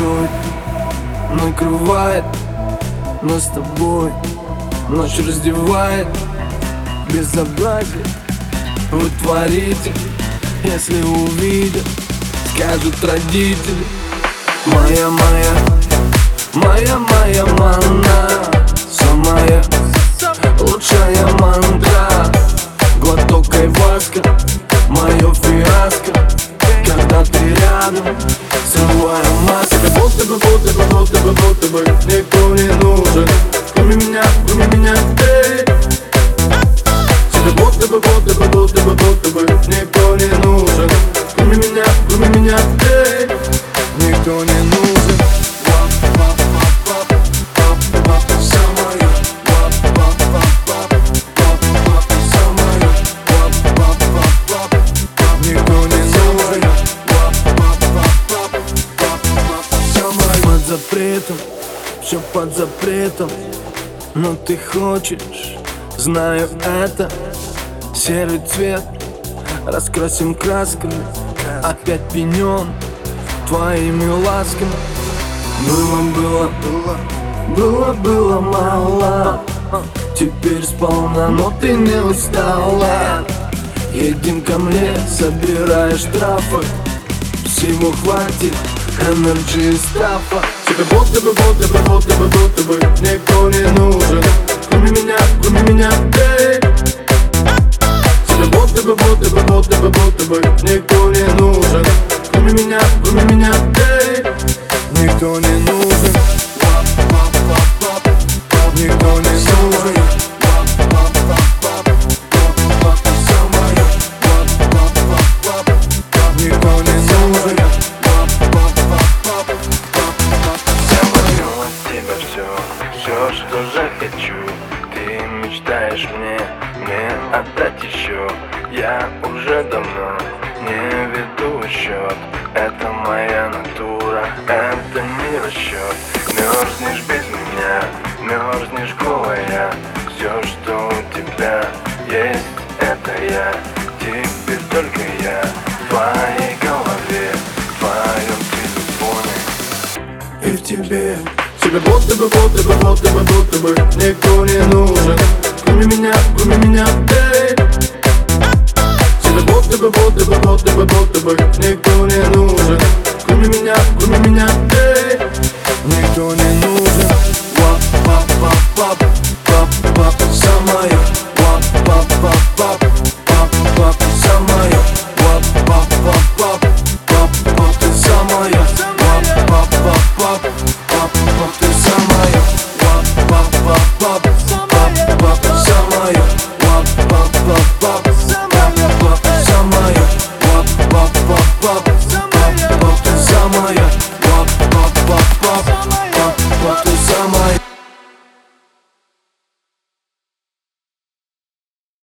бушует, накрывает Нас с тобой. Ночь раздевает. Безобразие вы творите Если увидят, скажут родители. Моя, моя, моя, моя манна. Самая лучшая мантра. Глоток айваска, мое фиаско. Когда ты рядом, Будто бы, будто бы, будто бы, Никто не нужен, кроме меня, кроме меня ты Тебе будто бы, будто бы, будто бы, будто запретом, все под запретом. Но ты хочешь, знаю это Серый цвет. Раскрасим красками Опять пенен твоими ласками. Было, было, было, было, было мало. Теперь сполна, но ты не устала. Едем ко мне, собирая штрафы. Всего хватит и стафа Тебе будто бы, будто бы, будто бы, будто бы Никто не нужен. Кроме меня, кроме меня, эй. Тебе будто бы, будто бы, будто бы, будто бы Никто отдать еще. Я уже давно не веду счет. Это моя натура, это не расчет. Мерзнешь без меня, мерзнешь голая. Все, что у тебя есть, это я. Теперь только я. В твоей голове В твоем телефоне. И в тебе. Тебе будто бы, будто бы, будто бы, будто бы Никто не нужен